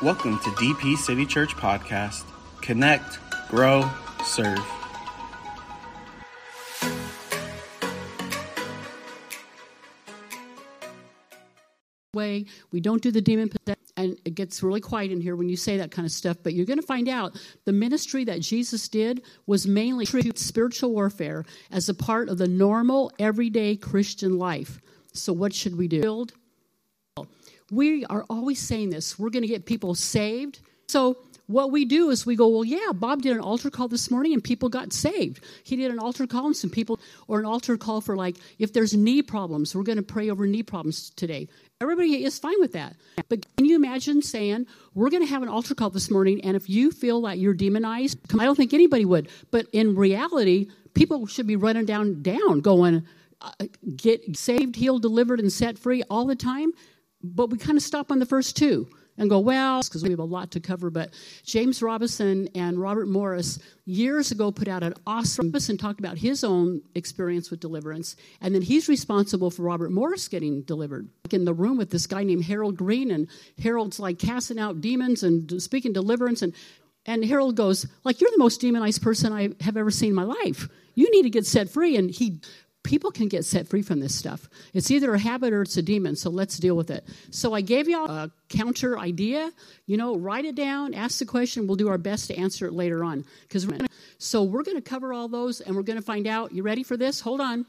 Welcome to DP City Church Podcast. Connect, grow, serve. way. We don't do the demon possession. And it gets really quiet in here when you say that kind of stuff. But you're going to find out the ministry that Jesus did was mainly spiritual warfare as a part of the normal, everyday Christian life. So, what should we do? Build. We are always saying this. We're going to get people saved. So, what we do is we go, well, yeah, Bob did an altar call this morning and people got saved. He did an altar call and some people, or an altar call for like, if there's knee problems, we're going to pray over knee problems today. Everybody is fine with that. But can you imagine saying, we're going to have an altar call this morning, and if you feel like you're demonized, I don't think anybody would. But in reality, people should be running down, down, going, uh, get saved, healed, delivered, and set free all the time. But we kind of stop on the first two and go, well, because we have a lot to cover. But James Robison and Robert Morris years ago put out an awesome and talked about his own experience with deliverance. And then he's responsible for Robert Morris getting delivered. In the room with this guy named Harold Green, and Harold's like casting out demons and speaking deliverance. And, and Harold goes, like, you're the most demonized person I have ever seen in my life. You need to get set free. And he people can get set free from this stuff. It's either a habit or it's a demon, so let's deal with it. So I gave y'all a counter idea. You know, write it down, ask the question. We'll do our best to answer it later on. Because so we're going to cover all those, and we're going to find out. You ready for this? Hold on.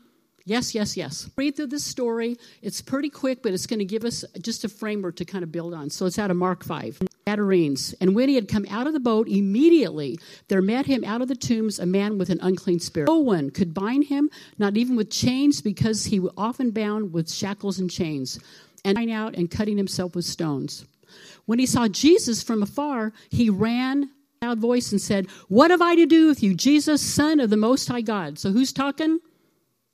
Yes, yes, yes. Read through this story. It's pretty quick, but it's going to give us just a framework to kind of build on. So it's out of Mark 5. Gadarenes. And when he had come out of the boat, immediately there met him out of the tombs a man with an unclean spirit. No one could bind him, not even with chains, because he was often bound with shackles and chains, and crying out and cutting himself with stones. When he saw Jesus from afar, he ran loud voice and said, What have I to do with you, Jesus, Son of the Most High God? So who's talking?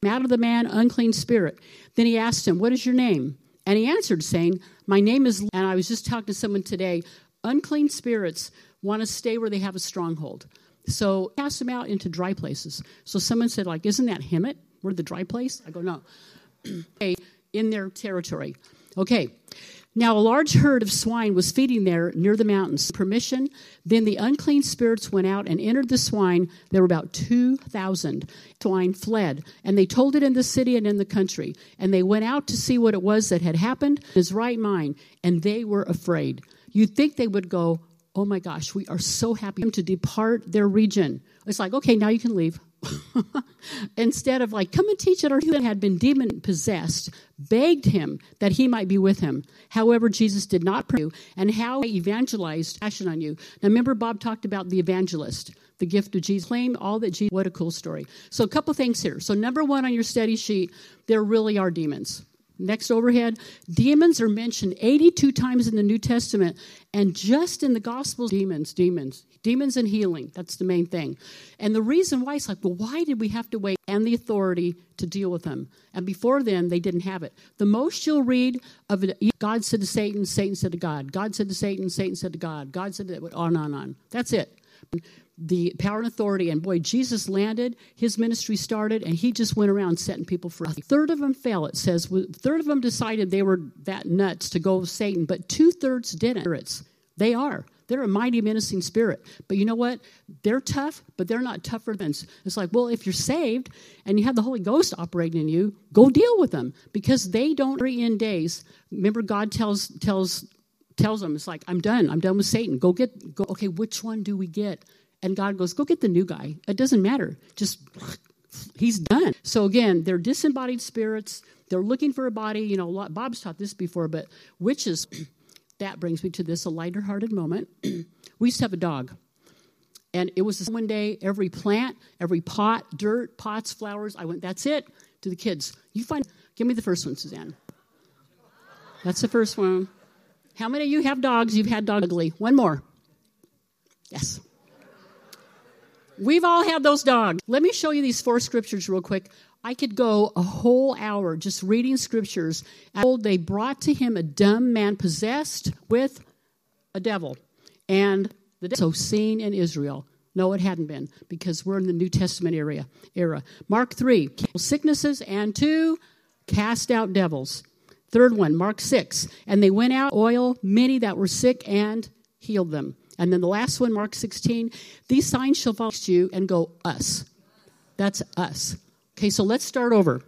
Out of the man, unclean spirit. Then he asked him, What is your name? And he answered, saying, My name is. And I was just talking to someone today. Unclean spirits want to stay where they have a stronghold. So cast them out into dry places. So someone said, like, isn't that Hemet? We're the dry place? I go, no. in their territory. Okay. Now, a large herd of swine was feeding there near the mountains. Permission. Then the unclean spirits went out and entered the swine. There were about 2,000. Swine fled, and they told it in the city and in the country. And they went out to see what it was that had happened in his right mind, and they were afraid. You'd think they would go, Oh my gosh, we are so happy to depart their region. It's like, okay, now you can leave. Instead of like, come and teach at our that had been demon possessed, begged him that he might be with him. However, Jesus did not pray, and how he evangelized passion on you. Now remember, Bob talked about the evangelist, the gift of Jesus. Claim all that Jesus. What a cool story. So a couple things here. So number one on your study sheet, there really are demons. Next overhead, demons are mentioned 82 times in the New Testament, and just in the Gospels, demons, demons, demons and healing. That's the main thing. And the reason why it's like, well, why did we have to wait and the authority to deal with them? And before then, they didn't have it. The most you'll read of it, God said to Satan, Satan said to God. God said to Satan, Satan said to God. God said to on on and on. That's it the power and authority. And boy, Jesus landed, his ministry started, and he just went around setting people free. A third of them fell, it says. A third of them decided they were that nuts to go with Satan, but two thirds didn't. They are. They're a mighty menacing spirit. But you know what? They're tough, but they're not tougher than. It's like, well, if you're saved and you have the Holy Ghost operating in you, go deal with them because they don't in days. Remember, God tells tells tells them, it's like, I'm done. I'm done with Satan. Go get go. Okay, which one do we get? And God goes, Go get the new guy. It doesn't matter. Just, he's done. So again, they're disembodied spirits. They're looking for a body. You know, Bob's taught this before, but witches, that brings me to this a lighter hearted moment. we used to have a dog. And it was one day, every plant, every pot, dirt, pots, flowers, I went, That's it to the kids. You find, give me the first one, Suzanne. That's the first one. How many of you have dogs? You've had dog ugly. One more. Yes. We've all had those dogs. Let me show you these four scriptures real quick. I could go a whole hour just reading scriptures. They brought to him a dumb man possessed with a devil. And the so seen in Israel. No, it hadn't been because we're in the New Testament area. Era. Mark 3, sicknesses and two, cast out devils. Third one, Mark 6. And they went out, oil many that were sick and healed them. And then the last one, Mark 16, these signs shall follow you and go us. That's us. Okay, so let's start over.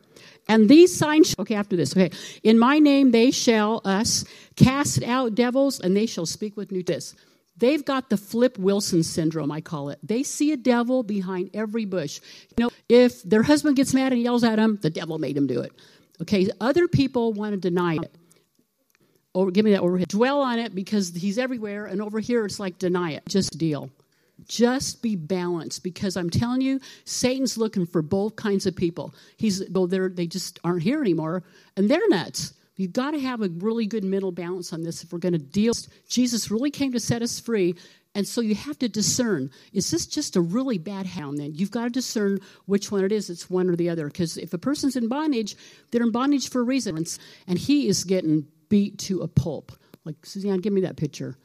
And these signs, okay, after this, okay. In my name they shall, us, cast out devils, and they shall speak with new this. They've got the Flip Wilson syndrome, I call it. They see a devil behind every bush. You know, if their husband gets mad and yells at them, the devil made him do it. Okay, other people want to deny it. Give me that overhead. Dwell on it because he's everywhere, and over here it's like deny it. Just deal. Just be balanced because I'm telling you, Satan's looking for both kinds of people. He's well, they're they just aren't here anymore, and they're nuts. You've got to have a really good mental balance on this if we're going to deal. Jesus really came to set us free, and so you have to discern is this just a really bad hound then? You've got to discern which one it is. It's one or the other. Because if a person's in bondage, they're in bondage for a reason. And he is getting beat to a pulp. Like, Suzanne, give me that picture.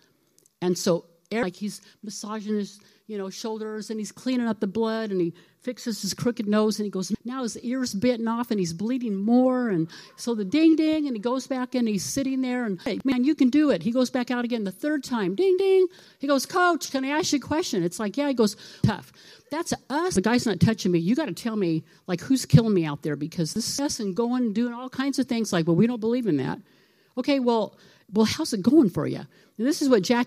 And so like he's massaging his you know shoulders and he's cleaning up the blood and he fixes his crooked nose and he goes now his ears bitten off and he's bleeding more and so the ding ding and he goes back and he's sitting there and hey man you can do it. He goes back out again the third time ding ding. He goes coach can i ask you a question? It's like yeah he goes tough. That's us. The guy's not touching me. You got to tell me like who's killing me out there because this is us and going and doing all kinds of things like well we don't believe in that okay well well how's it going for you and this is what jack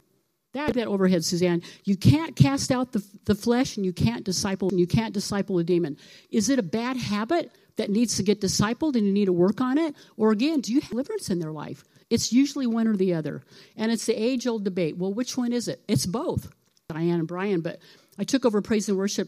that, that overhead, Suzanne. You can't cast out the, the flesh and you can't disciple and you can't disciple a demon. Is it a bad habit that needs to get discipled and you need to work on it? Or again, do you have deliverance in their life? It's usually one or the other. And it's the age old debate. Well, which one is it? It's both, Diane and Brian. But I took over praise and worship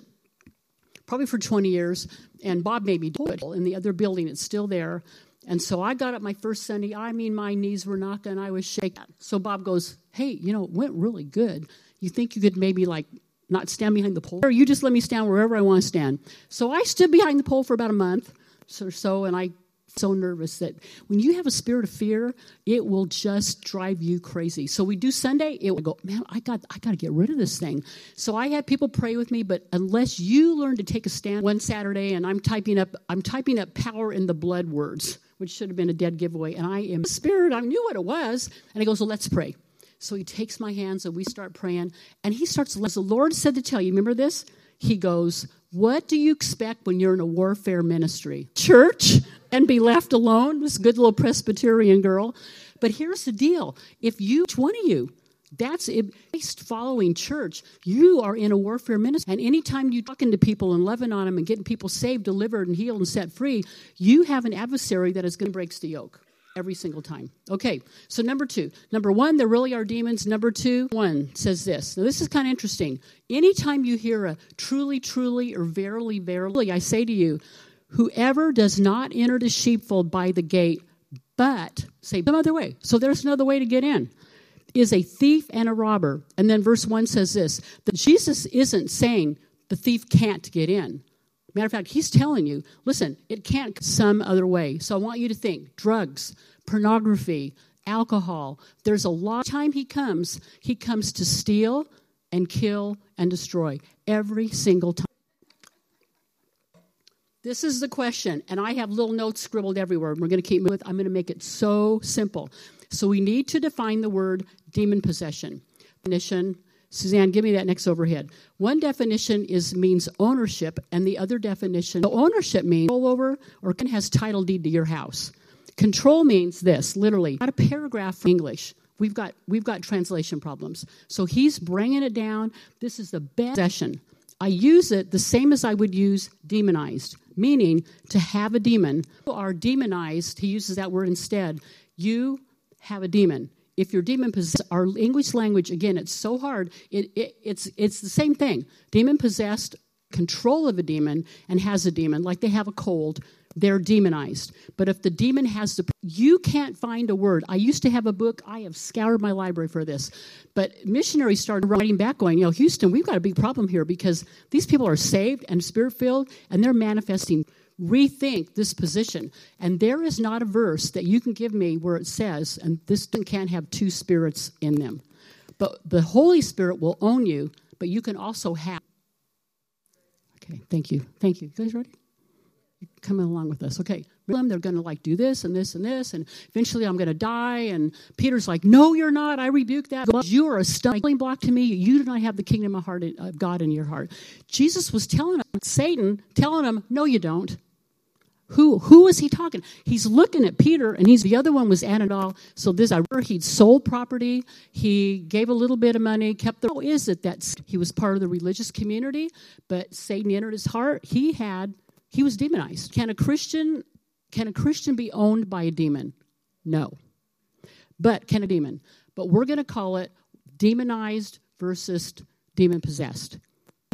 probably for 20 years, and Bob made me do it in the other building. It's still there. And so I got up my first Sunday. I mean, my knees were knocking. I was shaking. So Bob goes, Hey, you know, it went really good. You think you could maybe like not stand behind the pole? Or you just let me stand wherever I want to stand. So I stood behind the pole for about a month or so, and I so nervous that when you have a spirit of fear, it will just drive you crazy. So we do Sunday, it will go, man, I got I got to get rid of this thing. So I had people pray with me, but unless you learn to take a stand one Saturday and I'm typing up I'm typing up power in the blood words which should have been a dead giveaway. And I am spirit, I knew what it was. And he goes, Well, let's pray. So he takes my hands and we start praying. And he starts, the Lord said to tell you, remember this? He goes, What do you expect when you're in a warfare ministry? Church and be left alone? This good little Presbyterian girl. But here's the deal if you, one of you, that's it. Following church, you are in a warfare ministry. And anytime you're talking to people and loving on them and getting people saved, delivered, and healed and set free, you have an adversary that is going to break the yoke every single time. Okay, so number two. Number one, there really are demons. Number two, one says this. Now, this is kind of interesting. Anytime you hear a truly, truly, or verily, verily, I say to you, whoever does not enter the sheepfold by the gate, but say some other way. So there's another way to get in is a thief and a robber. And then verse 1 says this that Jesus isn't saying the thief can't get in. Matter of fact, he's telling you, listen, it can't some other way. So I want you to think drugs, pornography, alcohol. There's a lot of time he comes, he comes to steal and kill and destroy every single time. This is the question, and I have little notes scribbled everywhere. We're going to keep moving. I'm going to make it so simple. So we need to define the word demon possession. Definition, Suzanne, give me that next overhead. One definition is means ownership, and the other definition, ownership means control over or has title deed to your house. Control means this, literally, not a paragraph from English. We've got we've got translation problems. So he's bringing it down. This is the best possession. I use it the same as I would use demonized, meaning to have a demon. You are demonized. He uses that word instead. You have a demon. If you're demon possessed, our English language, again, it's so hard. It, it, it's, it's the same thing. Demon possessed, control of a demon, and has a demon, like they have a cold, they're demonized. But if the demon has the, you can't find a word. I used to have a book, I have scoured my library for this. But missionaries started writing back, going, you know, Houston, we've got a big problem here because these people are saved and spirit filled, and they're manifesting rethink this position. And there is not a verse that you can give me where it says, and this can't have two spirits in them. But the Holy Spirit will own you, but you can also have. Okay, thank you. Thank you. You guys ready? You're coming along with us. Okay, they're going to like do this and this and this, and eventually I'm going to die. And Peter's like, No, you're not. I rebuke that. You are a stumbling block to me. You do not have the kingdom of, heart, of God in your heart. Jesus was telling him, Satan, telling him, No, you don't. Who who is he talking? He's looking at Peter, and he's the other one was Anadol. So this I remember he'd sold property, he gave a little bit of money, kept the. How is it that he was part of the religious community, but Satan entered his heart? He had he was demonized. Can a Christian can a Christian be owned by a demon? No. But can a demon? But we're going to call it demonized versus demon possessed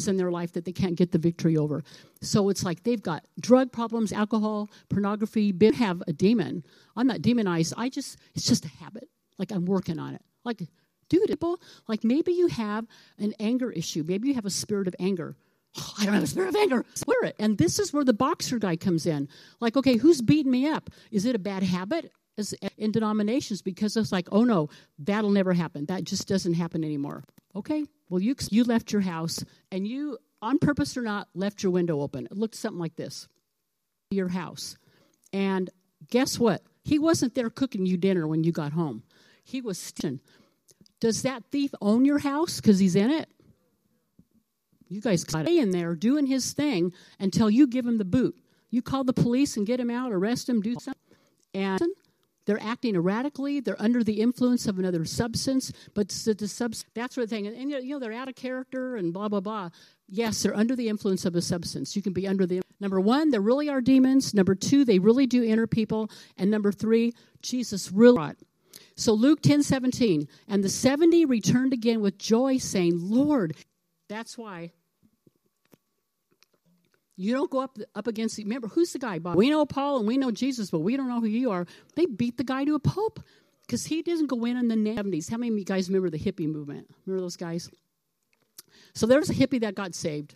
in their life that they can't get the victory over. So it's like they've got drug problems, alcohol, pornography, been have a demon. I'm not demonized. I just it's just a habit. Like I'm working on it. Like dude, like maybe you have an anger issue. Maybe you have a spirit of anger. Oh, I don't have a spirit of anger. Swear it. And this is where the boxer guy comes in. Like, okay, who's beating me up? Is it a bad habit? In denominations because it's like, oh no, that'll never happen. That just doesn't happen anymore. Okay, well, you, you left your house and you, on purpose or not, left your window open. It looked something like this your house. And guess what? He wasn't there cooking you dinner when you got home. He was stealing. Does that thief own your house because he's in it? You guys stay in there doing his thing until you give him the boot. You call the police and get him out, arrest him, do something. And they're acting erratically. They're under the influence of another substance. But the, the that's what the thing. And, and, you know, they're out of character and blah, blah, blah. Yes, they're under the influence of a substance. You can be under the. Number one, there really are demons. Number two, they really do enter people. And number three, Jesus really brought. So Luke 10 17. And the 70 returned again with joy, saying, Lord, that's why you don't go up up against. Remember, who's the guy? Bob? We know Paul and we know Jesus, but we don't know who you are. They beat the guy to a pope because he doesn't go in in the 70s. How many of you guys remember the hippie movement? Remember those guys? So there's a hippie that got saved.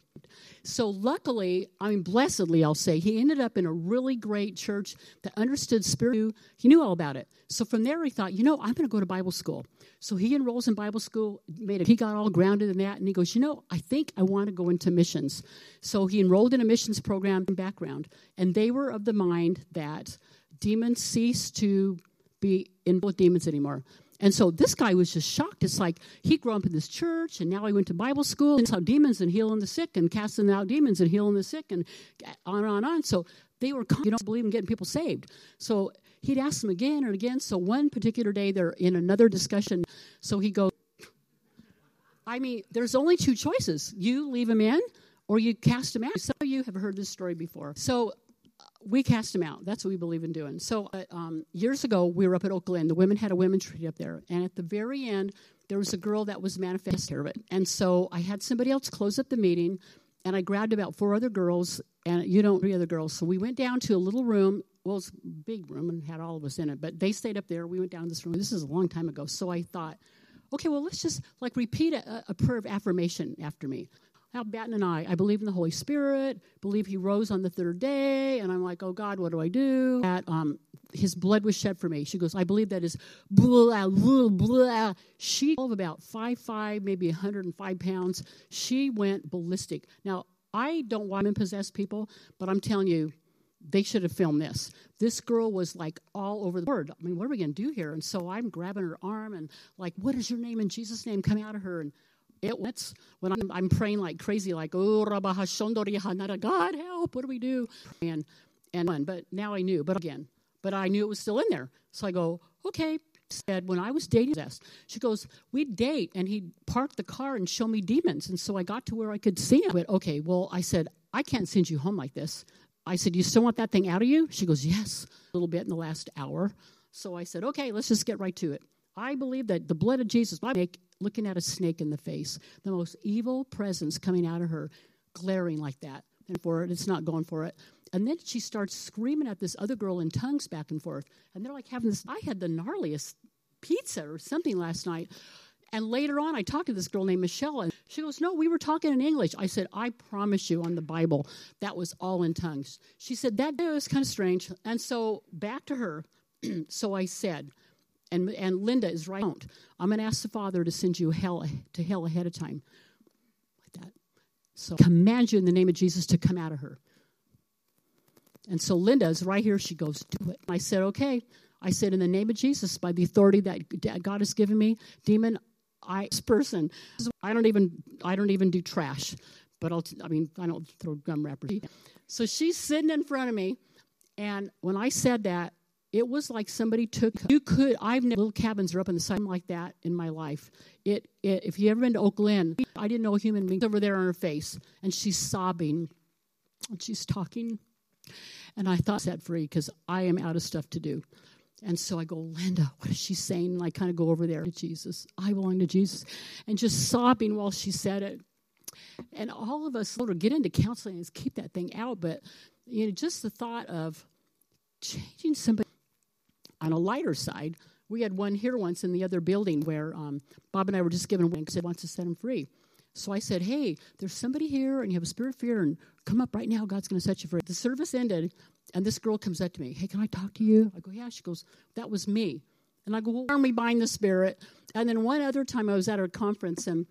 So luckily, I mean, blessedly, I'll say, he ended up in a really great church that understood spirit. He knew all about it. So from there, he thought, you know, I'm going to go to Bible school. So he enrolls in Bible school. Made it. He got all grounded in that, and he goes, you know, I think I want to go into missions. So he enrolled in a missions program background, and they were of the mind that demons cease to be in with demons anymore. And so this guy was just shocked. It's like he grew up in this church and now he went to Bible school and saw demons and healing the sick and casting out demons and healing the sick and on and on and on. So they were, you don't believe in getting people saved. So he'd ask them again and again. So one particular day they're in another discussion. So he goes, I mean, there's only two choices. You leave him in or you cast him out. Some of you have heard this story before. So we cast them out. That's what we believe in doing. So uh, um, years ago, we were up at Oak Glen. The women had a women's retreat up there, and at the very end, there was a girl that was manifesting of it. And so I had somebody else close up the meeting, and I grabbed about four other girls, and you don't three other girls. So we went down to a little room. Well, it's a big room and had all of us in it, but they stayed up there. We went down this room. This is a long time ago. So I thought, okay, well, let's just like repeat a, a prayer of affirmation after me. Batten and I, I believe in the Holy Spirit, believe he rose on the third day, and I'm like, oh God, what do I do? That um, his blood was shed for me. She goes, I believe that is blah, blah, blah. She, of about five five, maybe 105 pounds, she went ballistic. Now, I don't want to possess people, but I'm telling you, they should have filmed this. This girl was like all over the board. I mean, what are we going to do here? And so I'm grabbing her arm and like, what is your name in Jesus' name? Come out of her. And it was when I'm, I'm praying like crazy, like oh God help, what do we do? And and but now I knew, but again, but I knew it was still in there. So I go, okay. Said when I was dating this, she goes, we'd date, and he'd park the car and show me demons, and so I got to where I could see him. But okay, well, I said I can't send you home like this. I said, you still want that thing out of you? She goes, yes, a little bit in the last hour. So I said, okay, let's just get right to it. I believe that the blood of Jesus, I make looking at a snake in the face, the most evil presence coming out of her, glaring like that. And for it, it's not going for it. And then she starts screaming at this other girl in tongues back and forth. And they're like having this. I had the gnarliest pizza or something last night. And later on, I talked to this girl named Michelle, and she goes, No, we were talking in English. I said, I promise you on the Bible, that was all in tongues. She said, That was kind of strange. And so back to her. so I said, and, and Linda is right. I'm going to ask the Father to send you hell to hell ahead of time. Like that. So command you in the name of Jesus to come out of her. And so Linda is right here. She goes, Do it. I said, Okay. I said, In the name of Jesus, by the authority that God has given me, demon, I this person, I don't even I don't even do trash, but I'll I mean I don't throw gum wrappers. So she's sitting in front of me, and when I said that, it was like somebody took you could I've never little cabins are up in the side like that in my life. It, it if you ever been to Oak Glen, I didn't know a human being over there on her face, and she's sobbing, and she's talking, and I thought set free because I am out of stuff to do. And so I go, Linda, what is she saying? And I kind of go over there to Jesus. I belong to Jesus. And just sobbing while she said it. And all of us sort of get into counseling and keep that thing out. But, you know, just the thought of changing somebody on a lighter side. We had one here once in the other building where um, Bob and I were just giving away because he wants to set him free. So I said, Hey, there's somebody here and you have a spirit of fear and come up right now. God's going to set you free. The service ended and this girl comes up to me. Hey, can I talk to you? I go, Yeah. She goes, That was me. And I go, Well, are we bind the spirit? And then one other time I was at a conference and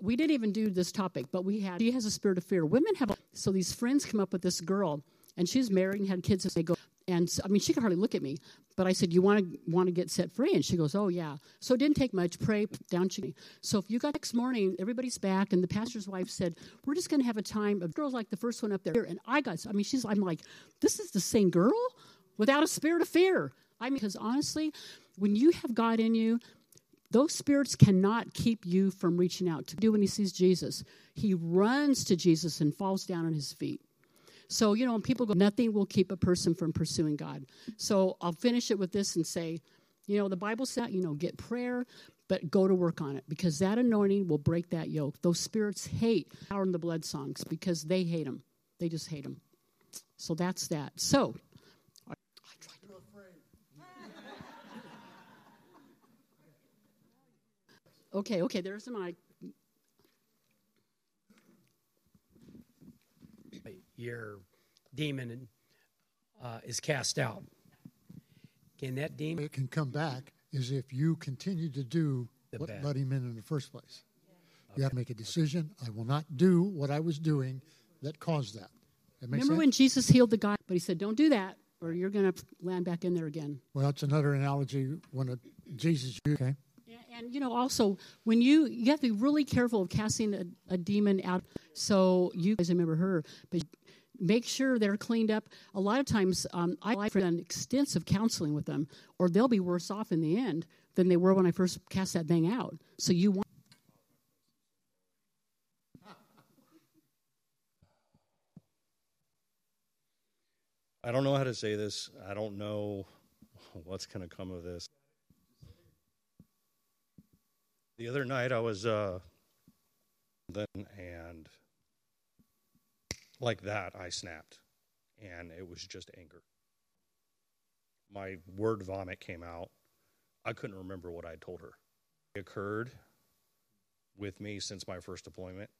we didn't even do this topic, but we had, she has a spirit of fear. Women have, so these friends come up with this girl and she's married and had kids and they go, and I mean, she could hardly look at me. But I said, "You want to want to get set free?" And she goes, "Oh yeah." So it didn't take much. Pray down she. So if you got next morning, everybody's back, and the pastor's wife said, "We're just going to have a time." of girls like the first one up there, and I got. I mean, she's. I'm like, this is the same girl without a spirit of fear. I mean, because honestly, when you have God in you, those spirits cannot keep you from reaching out to do when he sees Jesus. He runs to Jesus and falls down on his feet. So, you know, when people go, nothing will keep a person from pursuing God. So I'll finish it with this and say, you know, the Bible said, you know, get prayer, but go to work on it because that anointing will break that yoke. Those spirits hate power in the blood songs because they hate them. They just hate them. So that's that. So, I tried to. okay, okay, there's the mic. Your demon uh, is cast out. Can that demon? It can come back is if you continue to do the what bad. let him in in the first place. Okay. You have to make a decision. I will not do what I was doing that caused that. that Remember sense? when Jesus healed the guy, but he said, "Don't do that, or you're going to land back in there again." Well, that's another analogy when a, Jesus. Okay. And you know, also when you you have to be really careful of casting a, a demon out. So you guys remember her, but make sure they're cleaned up. A lot of times, um, I've done extensive counseling with them, or they'll be worse off in the end than they were when I first cast that thing out. So you want. I don't know how to say this. I don't know what's going to come of this. The other night, I was uh, then and like that, I snapped, and it was just anger. My word vomit came out. I couldn't remember what I told her. It occurred with me since my first deployment.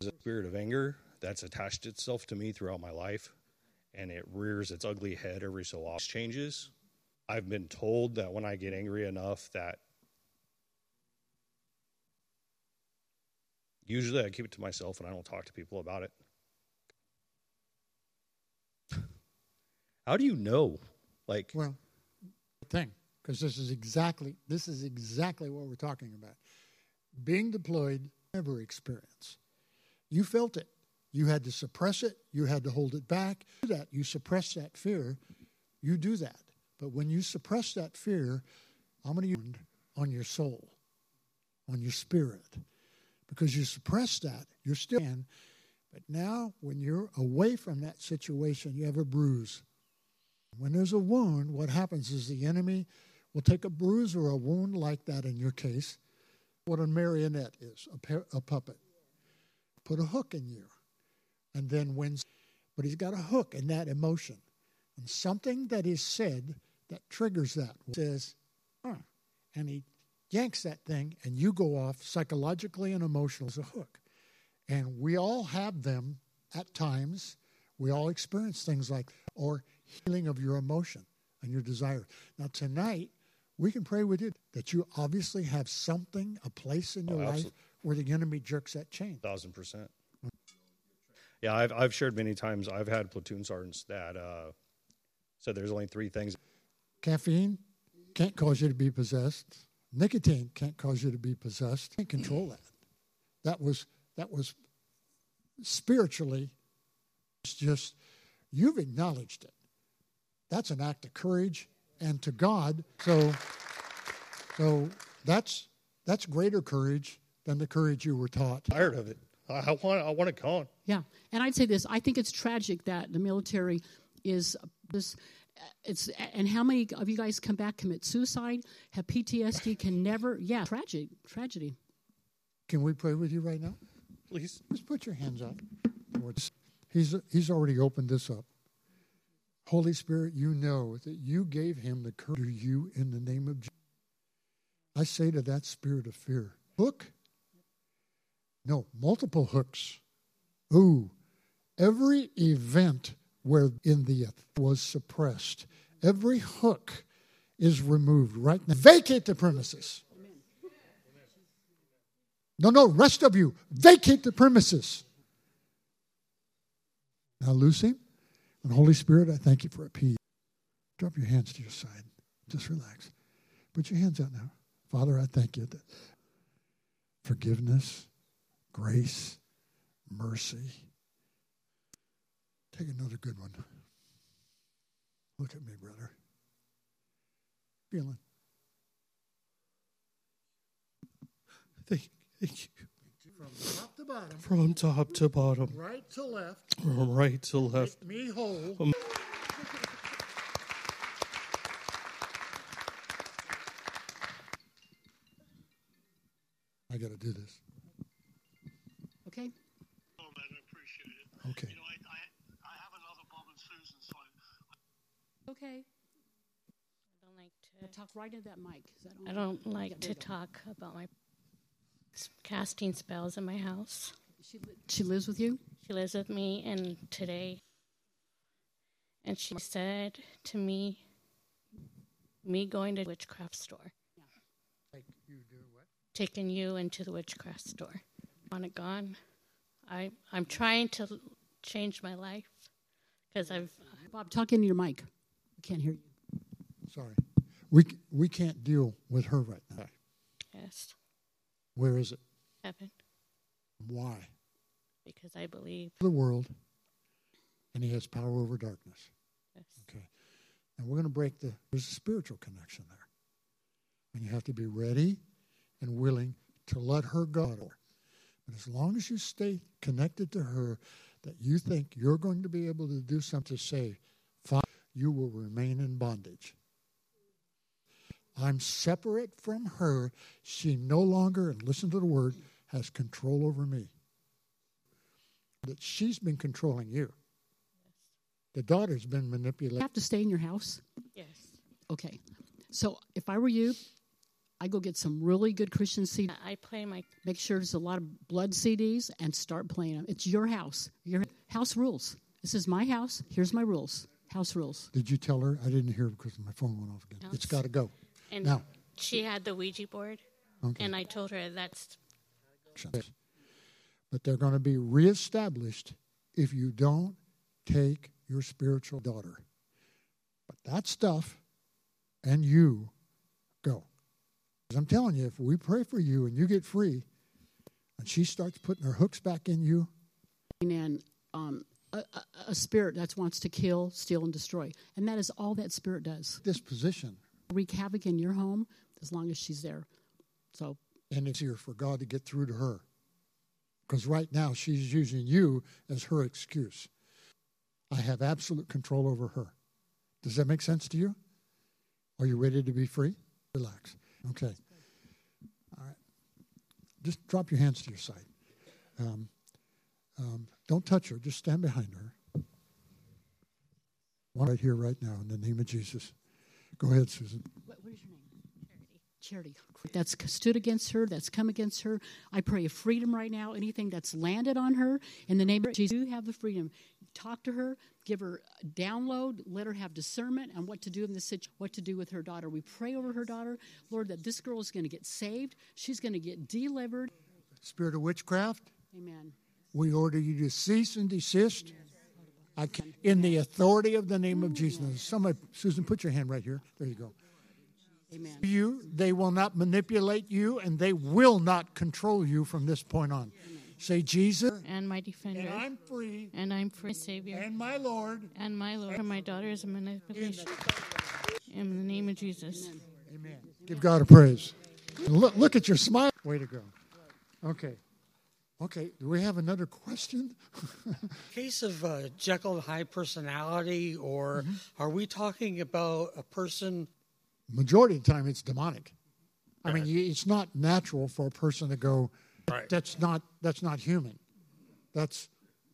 The spirit of anger that's attached itself to me throughout my life, and it rears its ugly head every so often. Changes. I've been told that when I get angry enough that Usually I keep it to myself and I don't talk to people about it. How do you know? Like Well, thing because this is exactly this is exactly what we're talking about. Being deployed never experience. You felt it. You had to suppress it. You had to hold it back. That you suppress that fear. You do that. But when you suppress that fear, I'm going to use on your soul, on your spirit because you suppress that. You're still in. But now, when you're away from that situation, you have a bruise. When there's a wound, what happens is the enemy will take a bruise or a wound like that in your case, what a marionette is, a, par- a puppet. Put a hook in you. And then wins. but he's got a hook in that emotion. And something that is said that triggers that says, huh. and he yanks that thing, and you go off psychologically and emotionally as a hook. And we all have them at times. We all experience things like, or healing of your emotion and your desire. Now, tonight, we can pray with you that you obviously have something, a place in your oh, life where the enemy jerks that chain. Thousand percent. Yeah, I've I've shared many times. I've had platoon sergeants that uh, said there's only three things. Caffeine can't cause you to be possessed. Nicotine can't cause you to be possessed. You Can't control that. That was that was spiritually. It's just you've acknowledged it. That's an act of courage, and to God, so so that's that's greater courage than the courage you were taught. Tired of it. I, I want I want it gone. Yeah, and I'd say this: I think it's tragic that the military is this. It's and how many of you guys come back commit suicide, have PTSD, can never. Yeah, tragedy tragedy. Can we pray with you right now? Please. Just put your hands up. Lord, He's he's already opened this up. Holy Spirit, you know that you gave him the courage to you in the name of Jesus. I say to that spirit of fear, hook. No, multiple hooks. Ooh, every event where in the was suppressed, every hook is removed right now. Vacate the premises. No, no, rest of you, vacate the premises. Now him. And Holy Spirit, I thank you for a peace. Drop your hands to your side. Just relax. Put your hands out now. Father, I thank you that forgiveness, grace, mercy. Take another good one. Look at me, brother. Feeling. Thank, thank you. From top to bottom, From top to bottom, right to left, from right to left. me whole. Um, I got to do this. Okay. Oh, man, I appreciate it. Okay. You know, I, I, I have another Bob and Susan, so I, Okay. I don't like to. Talk right into that mic. 'cause I don't like to talk about my casting spells in my house. She, li- she lives with you. She lives with me, and today, and she said to me, me going to the witchcraft store, Like you do what? taking you into the witchcraft store. Want it gone? I I'm trying to l- change my life because I've Bob, talk into your mic. We can't hear you. Sorry. We, we can't deal with her right now. yes Where is it? heaven Why? because I believe The world, and he has power over darkness. yes. Okay. And we're going to break the, there's a spiritual connection there. And you have to be ready and willing to let her go. But as long as you stay connected to her, that you think you're going to be able to do something to say, fine, you will remain in bondage. I'm separate from her. She no longer, and listen to the word, has control over me. That she's been controlling you. The daughter's been manipulated. You have to stay in your house. Yes. Okay. So if I were you, I go get some really good Christian CDs. I play my Make sure there's a lot of blood CDs and start playing them. It's your house. Your house rules. This is my house. Here's my rules. House rules. Did you tell her? I didn't hear because my phone went off again. No. It's got to go. and Now. she had the Ouija board, Okay. and I told her that's But they're going to be reestablished if you don't take your spiritual daughter. But that stuff and you go. I'm telling you, if we pray for you and you get free, and she starts putting her hooks back in you, And um, a, a, spirit that wants to kill, steal, and destroy. And that is all that spirit does. this position, Wreak havoc in your home as long as she's there. So and it's easier for God to get through to her. Because right now she's using you as her excuse. I have absolute control over her. Does that make sense to you? Are you ready to be free? Relax. Okay. All right. Just drop your hands to your side. Um, um, don't touch her. Just stand behind her. One right here, right now, in the name of Jesus. Go ahead, Susan. What, what is your name? Charity. That's stood against her, that's come against her. I pray of freedom right now. Anything that's landed on her, in the name of Jesus, you have the freedom. Talk to her, give her a download, let her have discernment on what to do in this situation, what to do with her daughter. We pray over her daughter, Lord, that this girl is going to get saved. She's going to get delivered. Spirit of witchcraft, Amen. We order you to cease and desist. I can, in the authority of the name of Jesus. Somebody, Susan, put your hand right here. There you go. Amen. You, they will not manipulate you, and they will not control you from this point on. Say, Jesus, and my defender, and I'm free, and I'm free, Savior, and my Lord, and my Lord, and my daughter is a manipulation. In the name of Jesus. Amen. Give God a praise. Look, look at your smile. Way to go. Okay. Okay. Do we have another question? Case of uh, Jekyll and Hyde personality, or are we talking about a person? Majority of the time, it's demonic. I mean, it's not natural for a person to go. Right. That's not. That's not human. That's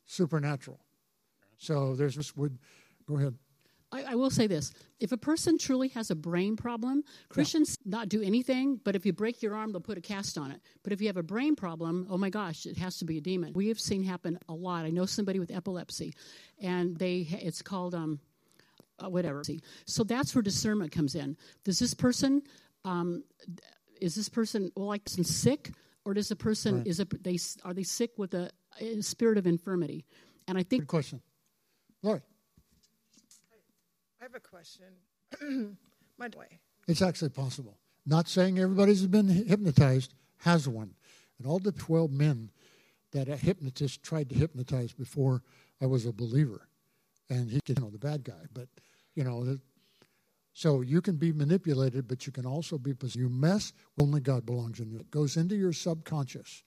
supernatural. So there's this. Would go ahead. I, I will say this: if a person truly has a brain problem, Christians not do anything. But if you break your arm, they'll put a cast on it. But if you have a brain problem, oh my gosh, it has to be a demon. We have seen happen a lot. I know somebody with epilepsy, and they it's called um, uh, whatever. So that's where discernment comes in. Does this person, um, is this person well, like sick, or does the person Right. is a, they are they sick with a, a spirit of infirmity? And I think Good question. Lori, I have a question. My way. it's actually possible. Not saying everybody's been hypnotized has one. And all the 12 men that a hypnotist tried to hypnotize before I was a believer. And he could, you know, the bad guy. But, you know, the, so you can be manipulated, but you can also be possessed. You mess, only God belongs in you. It goes into your subconscious.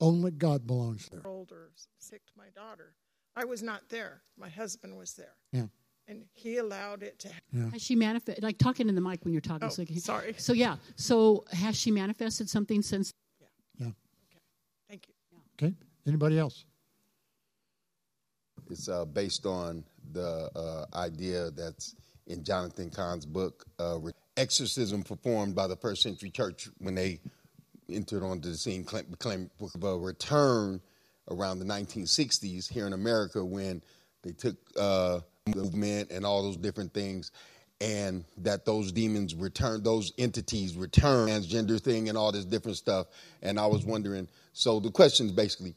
Only God belongs there. Older, sick my daughter. I was not there. My husband was there. Yeah. And he allowed it to Has she manifest like talking in the mic when you're talking? Oh, so, sorry. So yeah. So has she manifested something since? Yeah. Yeah. Okay. Thank you. Okay. Anybody else? It's uh, based on the uh, idea that's in Jonathan Cahn's book, uh, exorcism performed by the first century church when they entered onto the scene, claim, claim of a return around the 1960s here in America when they took uh, movement and all those different things, and that those demons return, those entities return, transgender thing and all this different stuff. And I was mm-hmm. wondering, so the question is basically,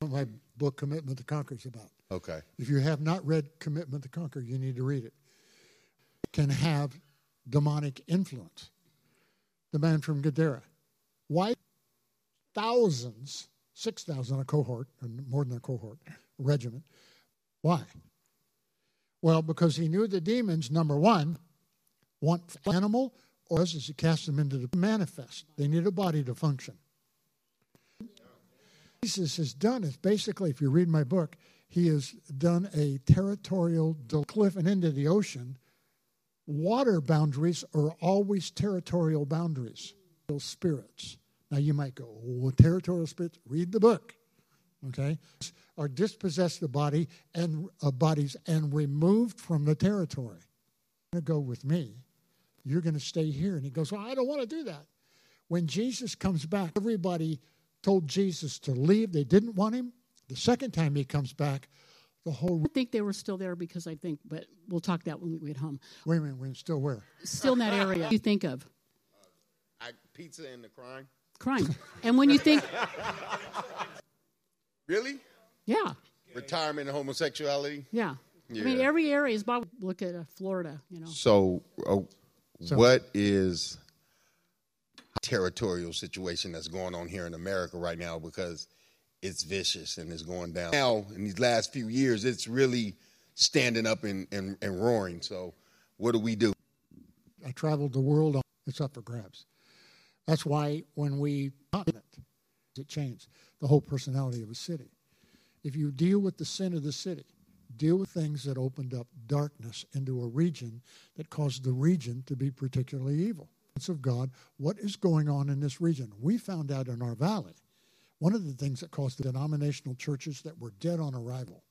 My book, Commitment to Conquer, is about. okay. If you have not read Commitment to Conquer, you need to read it. Can have demonic influence. The man from Gadara. Why? Thousands, 6,000 a cohort, or more than a cohort, regiment. Why? Well, because he knew the demons, number one, want animal, or else is cast them into the manifest. They need a body to function. Jesus has done is basically, if you read my book, he has done a territorial cliff and into the ocean. Water boundaries are always territorial boundaries. Spirits. Now you might go, well, territorial spirits. Read the book, okay? Are dispossessed the body and uh, bodies and removed from the territory. You're going to go with me. You're going to stay here. And he goes, well, I don't want to do that. When Jesus comes back, everybody told Jesus to leave. They didn't want him. The second time he comes back, the whole. I think they were still there because I think, but we'll talk that when we get home. Wait a minute, wait, still where? Still in that area. you think of I, pizza and the crime? crime, and when you think, Really? yeah, Retirement and homosexuality? yeah. I mean, every area is. About, look at uh, Florida. You know, So, uh, So- what is territorial situation that's going on here in America right now? Because it's vicious and it's going down. Now, in these last few years, it's really standing up and, and, and roaring. So, what do we do? I traveled the world. It's up for grabs. That's why when we it changed the whole personality of a city. If you deal with the sin of the city, deal with things that opened up darkness into a region that caused the region to be particularly evil. Of God, what is going on in this region? We found out in our valley. One of the things that caused the denominational churches that were dead on arrival,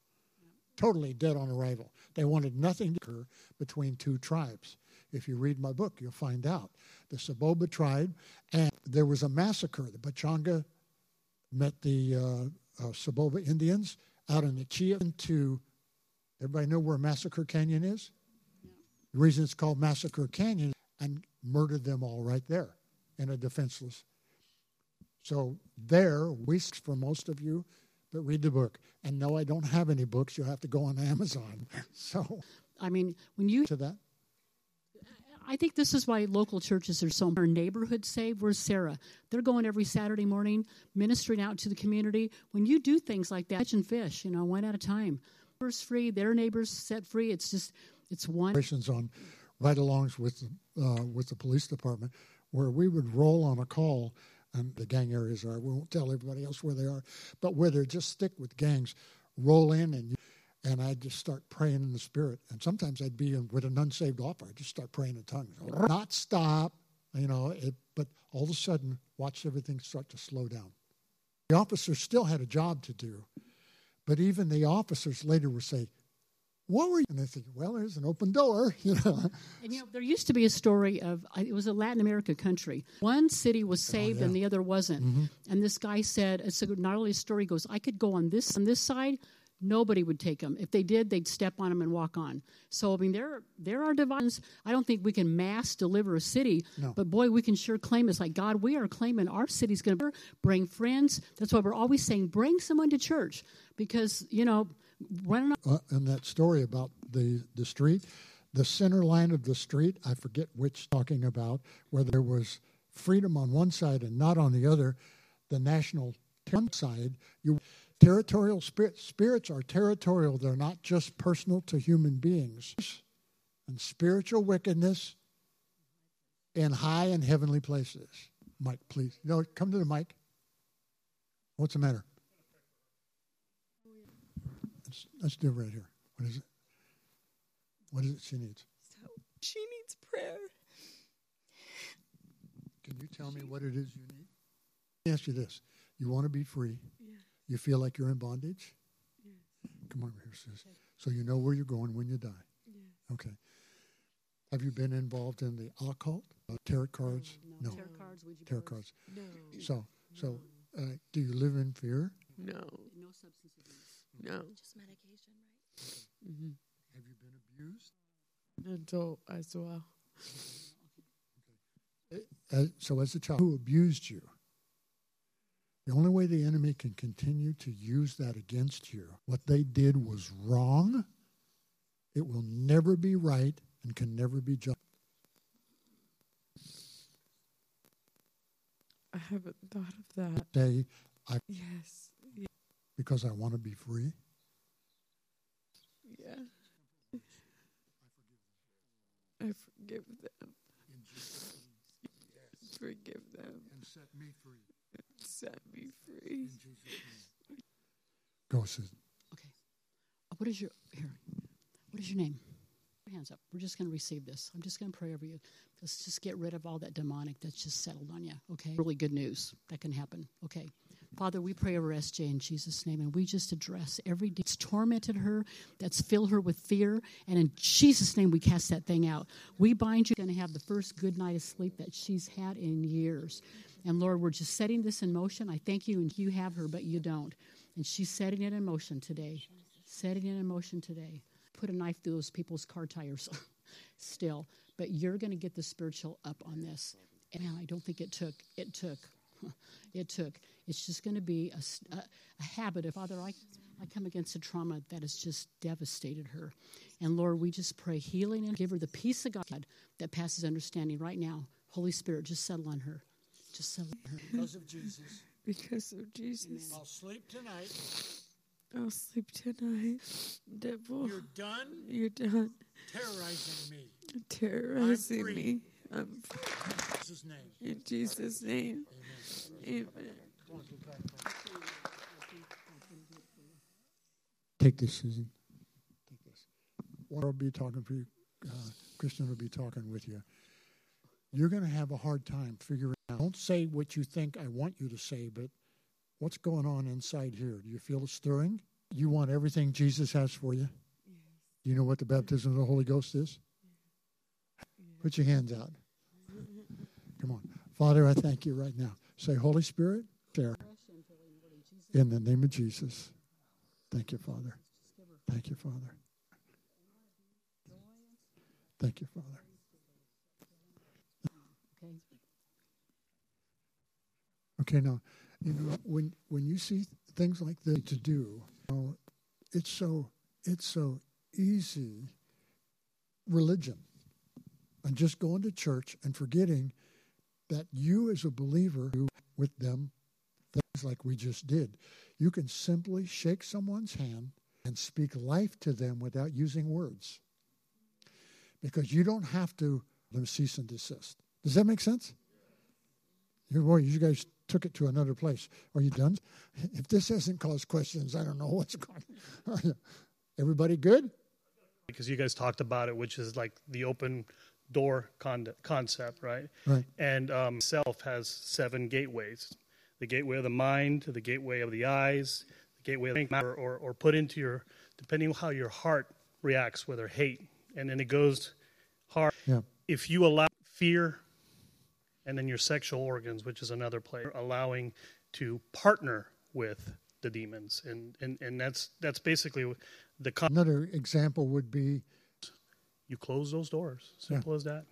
totally dead on arrival. They wanted nothing to occur between two tribes. If you read my book, you'll find out. The Soboba tribe, and there was a massacre. The Pechanga met the uh, uh, Soboba Indians out in the Chia to, everybody know where Massacre Canyon is? The reason it's called Massacre Canyon, and murdered them all right there in a defenseless. So there, we, for most of you, but read the book. And no, I don't have any books. You'll have to go on Amazon. So, I mean, when you to that, I think this is why local churches are so our neighborhood saved. Where's Sarah? They're going every Saturday morning, ministering out to the community. When you do things like that, catching fish, you know, one at a time. Neighbors free, their neighbors set free. It's just, it's one. on ride-alongs with uh, with the police department, where we would roll on a call, and the gang areas are. We won't tell everybody else where they are, but where they're just stick with gangs, roll in and. And I'd just start praying in the spirit. And sometimes I'd be in, with an unsaved offer. I'd just start praying in tongues. Not stop, you know, it, but all of a sudden, watch everything start to slow down. The officers still had a job to do, but even the officers later would say, what were you? And they think, well, there's an open door, you know. And you know, there used to be a story of it was a Latin America country. One city was saved yeah. and the other wasn't. Mhm. And this guy said, it's a, not only a story goes, I could go on this on this side. Nobody would take them. If they did, they'd step on them and walk on. So I mean, there there are divisions. I don't think we can mass deliver a city, No. but boy, we can sure claim it's like God. We are claiming our city's going to bring friends. That's why we're always saying, bring someone to church because you know, running uh, in that story about the, the street, the center line of the street, I forget which talking about, where there was freedom on one side and not on the other, the national side, you territorial spirit, spirits are territorial. They're not just personal to human beings. And spiritual wickedness in high and heavenly places. Mike, please. No, come to the mic. What's the matter? Let's, let's do it right here. What is it? What is it she needs? So she needs prayer. Can you tell me what it is you need? Let me ask you this. You want to be free? Yeah. You feel like you're in bondage? Come on over here, sis. So you know where you're going when you die? Okay. Have you been involved in the occult? Uh, tarot cards? No. Tarot cards, Ouija Tarot cards. No. So, so uh, do you live in fear? No. No substance abuse. No. Just medication, right? Mm-hmm. Have you been abused? Mental as well. As, so, as a child who abused you, the only way the enemy can continue to use that against you, what they did was wrong. It will never be right and can never be just. I haven't thought of that. Say, I, Yes. Yeah. because I want to be free. yeah. I forgive them. Forgive them. And set me free. Set me free. Go, sis. Okay. Uh, What is your here? What is your name? Your hands up. We're just going to receive this. I'm just going to pray over you. Let's just get rid of all that demonic that's just settled on you. Okay. Really good news that can happen. Okay. Father, we pray over SJ in Jesus' name, and we just address every day that's tormented her, that's filled her with fear, and in Jesus' name we cast that thing out. We bind you, going to have the first good night of sleep that she's had in years. And Lord, we're just setting this in motion. I thank you, and you have her, but you don't. And she's setting it in motion today. Setting it in motion today. Put a knife through those people's car tires still. But you're going to get the spiritual up on this. And I don't think it took. It took. It took. It's just going to be a habit of, Father, I, I come against a trauma that has just devastated her. And Lord, we just pray healing and give her the peace of God that passes understanding right now. Holy Spirit, just settle on her. Just settle on her. Because of Jesus. Because of Jesus. I'll sleep tonight. I'll sleep tonight. Devil. You're done You're done terrorizing me. terrorizing free. me. I'm free. In Jesus' name. in Jesus' name. Amen. Take this, Susan. Take this. One will be talking for you. Uh, Kristen will be talking with you. You're going to have a hard time figuring out. Don't say what you think I want you to say, but what's going on inside here? Do you feel a stirring? You want everything Jesus has for you? Do you know what the baptism of the Holy Ghost is? Put your hands out. Come on. Father, I thank you right now. Say, Holy Spirit, there. In the name of Jesus. Thank you, Father. Thank you, Father. Thank you, Father. Okay. Now, you know, when when you see things like this to do. You know, it's so it's so easy religion and just going to church and forgetting that you as a believer with them things like we just did. You can simply shake someone's hand and speak life to them without using words. Because you don't have to let them cease and desist. Does that make sense? You, boy, you guys took it to another place. Are you done? If this hasn't caused questions, I don't know what's going on. Everybody good? Because you guys talked about it, which is like the open door con- concept, right? Right. And um, self has seven gateways: the gateway of the mind, the gateway of the eyes, the gateway of the or, or, or put into your, depending on how your heart reacts, whether hate, and then it goes hard. Yeah. If you allow fear, and then your sexual organs, which is another player, allowing to partner with the demons, and and, and that's that's basically the. Con- Another example would be you close those doors. Simple as that.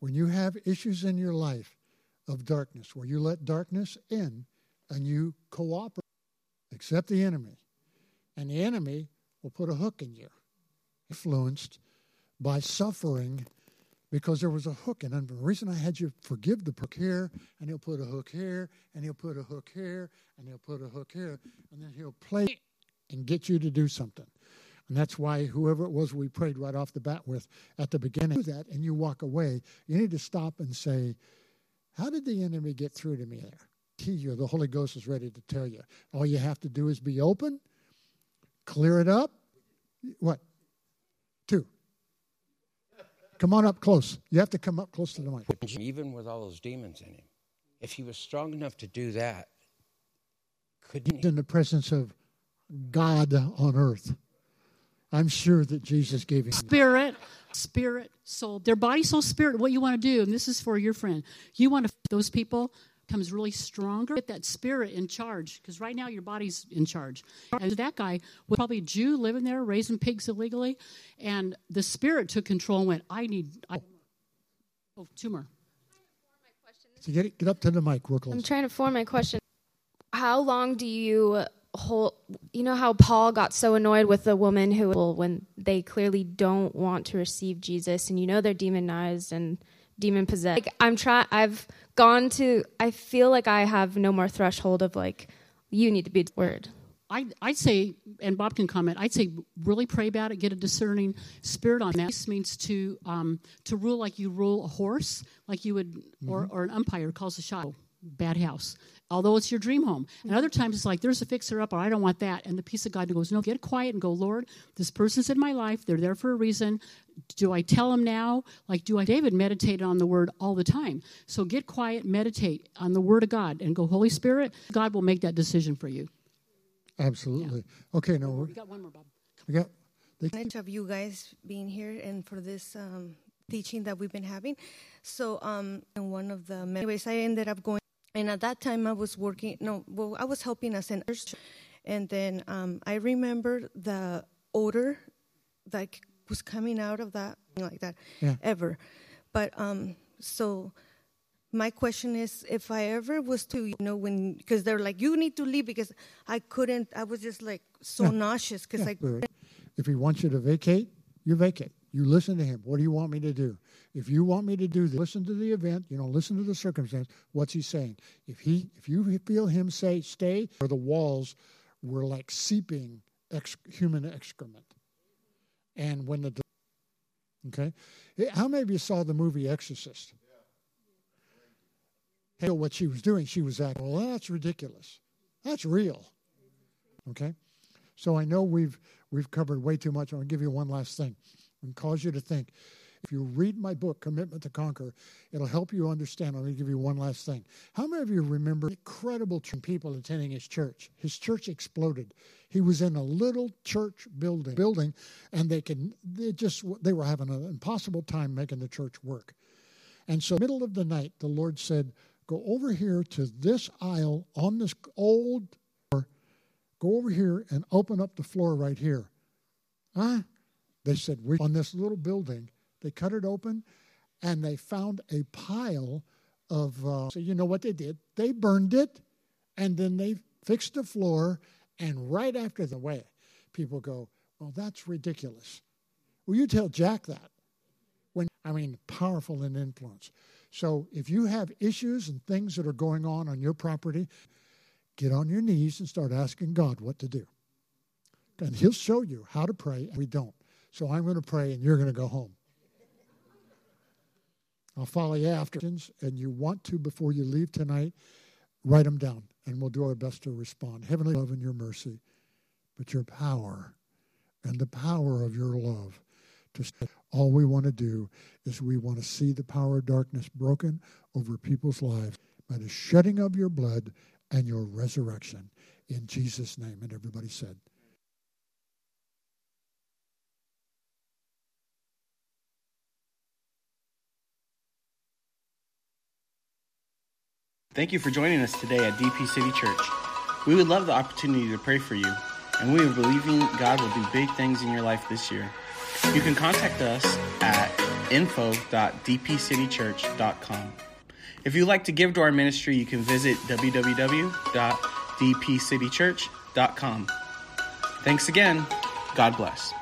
when you have issues in your life of darkness, where you let darkness in and you cooperate, accept the enemy, and the enemy will put a hook in you, influenced by suffering because there was a hook. And the reason I had you forgive the hook here, and he'll put a hook here, and he'll put a hook here, and he'll put a hook here, and then he'll play and get you to do something. And that's why whoever it was we prayed right off the bat with at the beginning do that, and you walk away, you need to stop and say, How did the enemy get through to me there? He, you, the Holy Ghost is ready to tell you. All you have to do is be open, clear it up. What? Two. Come on up close. You have to come up close to the mic. Even with all those demons in him, if he was strong enough to do that, couldn't he? In the presence of God on earth. I'm sure that Jesus gave him spirit, spirit, soul. Their body, soul, spirit. What you want to do, and this is for your friend. You want to those people comes really stronger. Get that spirit in charge because right now your body's in charge. And that guy was probably a Jew living there, raising pigs illegally, and the spirit took control and went, "I need." I, oh, tumor. So get, get up to the mic, real close. I'm trying to form my question. How long do you hold? You know how Paul got so annoyed with the woman who, when they clearly don't want to receive Jesus, and you know they're demonized and demon possessed. Like I'm trying. I've gone to. I feel like I have no more threshold of like, you need to be word. I, I'd say, and Bob can comment. I'd say really pray about it. Get a discerning spirit on that. This means to um, to rule like you rule a horse, like you would, or, or an umpire calls a shot. Bad house. Although it's your dream home, and other times it's like there's a fixer up, or I don't want that, and the peace of God goes, no, get quiet and go, Lord, this person's in my life. They're there for a reason. Do I tell them now? Like, do I? David meditated on the word all the time. So get quiet, meditate on the word of God, and go, Holy Spirit, God will make that decision for you. Absolutely. Okay, no, We got one more, Bob. we got. They, advantage of you guys being here and for this um, teaching that we've been having. So, um, in one of the anyways, I ended up going, and at that time I was working. No, well, I was helping us in, and then um, I remember the odor that was coming out of that like that Yeah. ever. But um, so my question is if I ever was to, you know, when, because they're like, you need to leave because I couldn't, I was just like so Yeah. nauseous because Yeah, I. If he wants you to vacate, you vacate. You listen to him. What do you want me to do? If you want me to do this, listen to the event. You know, listen to the circumstance. What's he saying? If he, if you feel him say stay, or the walls were like seeping ex- human excrement, and when the okay, how many of you saw the movie Exorcist? Hey, what she was doing, she was acting. Well, that's ridiculous. That's real. Okay, so I know we've we've covered way too much. To give you one last thing and cause you to think. If you read my book, Commitment to Conquer, it'll help you understand. Going to give you one last thing. How many of you remember incredible people attending his church? His church exploded. He was in a little church building, building, and they can they just they were having an impossible time making the church work. And so, middle of the night, the Lord said, "Go over here to this aisle on this old go over here and open up the floor right here. Huh? They said, we on this little building. They cut it open and they found a pile of, uh, so you know what they did? They burned it and then they fixed the floor, and right after the way, people go, Well, that's ridiculous. Well, you tell Jack that. When I mean powerful in influence. So if you have issues and things that are going on on your property, get on your knees and start asking God what to do. And He'll show you how to pray, we don't. So I'm going to pray, and you're going to go home. I'll follow you after. And you want to, before you leave tonight, write them down, and we'll do our best to respond. Heavenly love and your mercy, but your power and the power of your love. To all we want to do is we want to see the power of darkness broken over people's lives by the shedding of your blood and your resurrection. In Jesus' name. And everybody said, Thank you for joining us today at DP City Church. We would love the opportunity to pray for you, and we are believing God will do big things in your life this year. You can contact us at info.dpcitychurch.com. If you'd like to give to our ministry, you can visit www.dpcitychurch.com. Thanks again. God bless.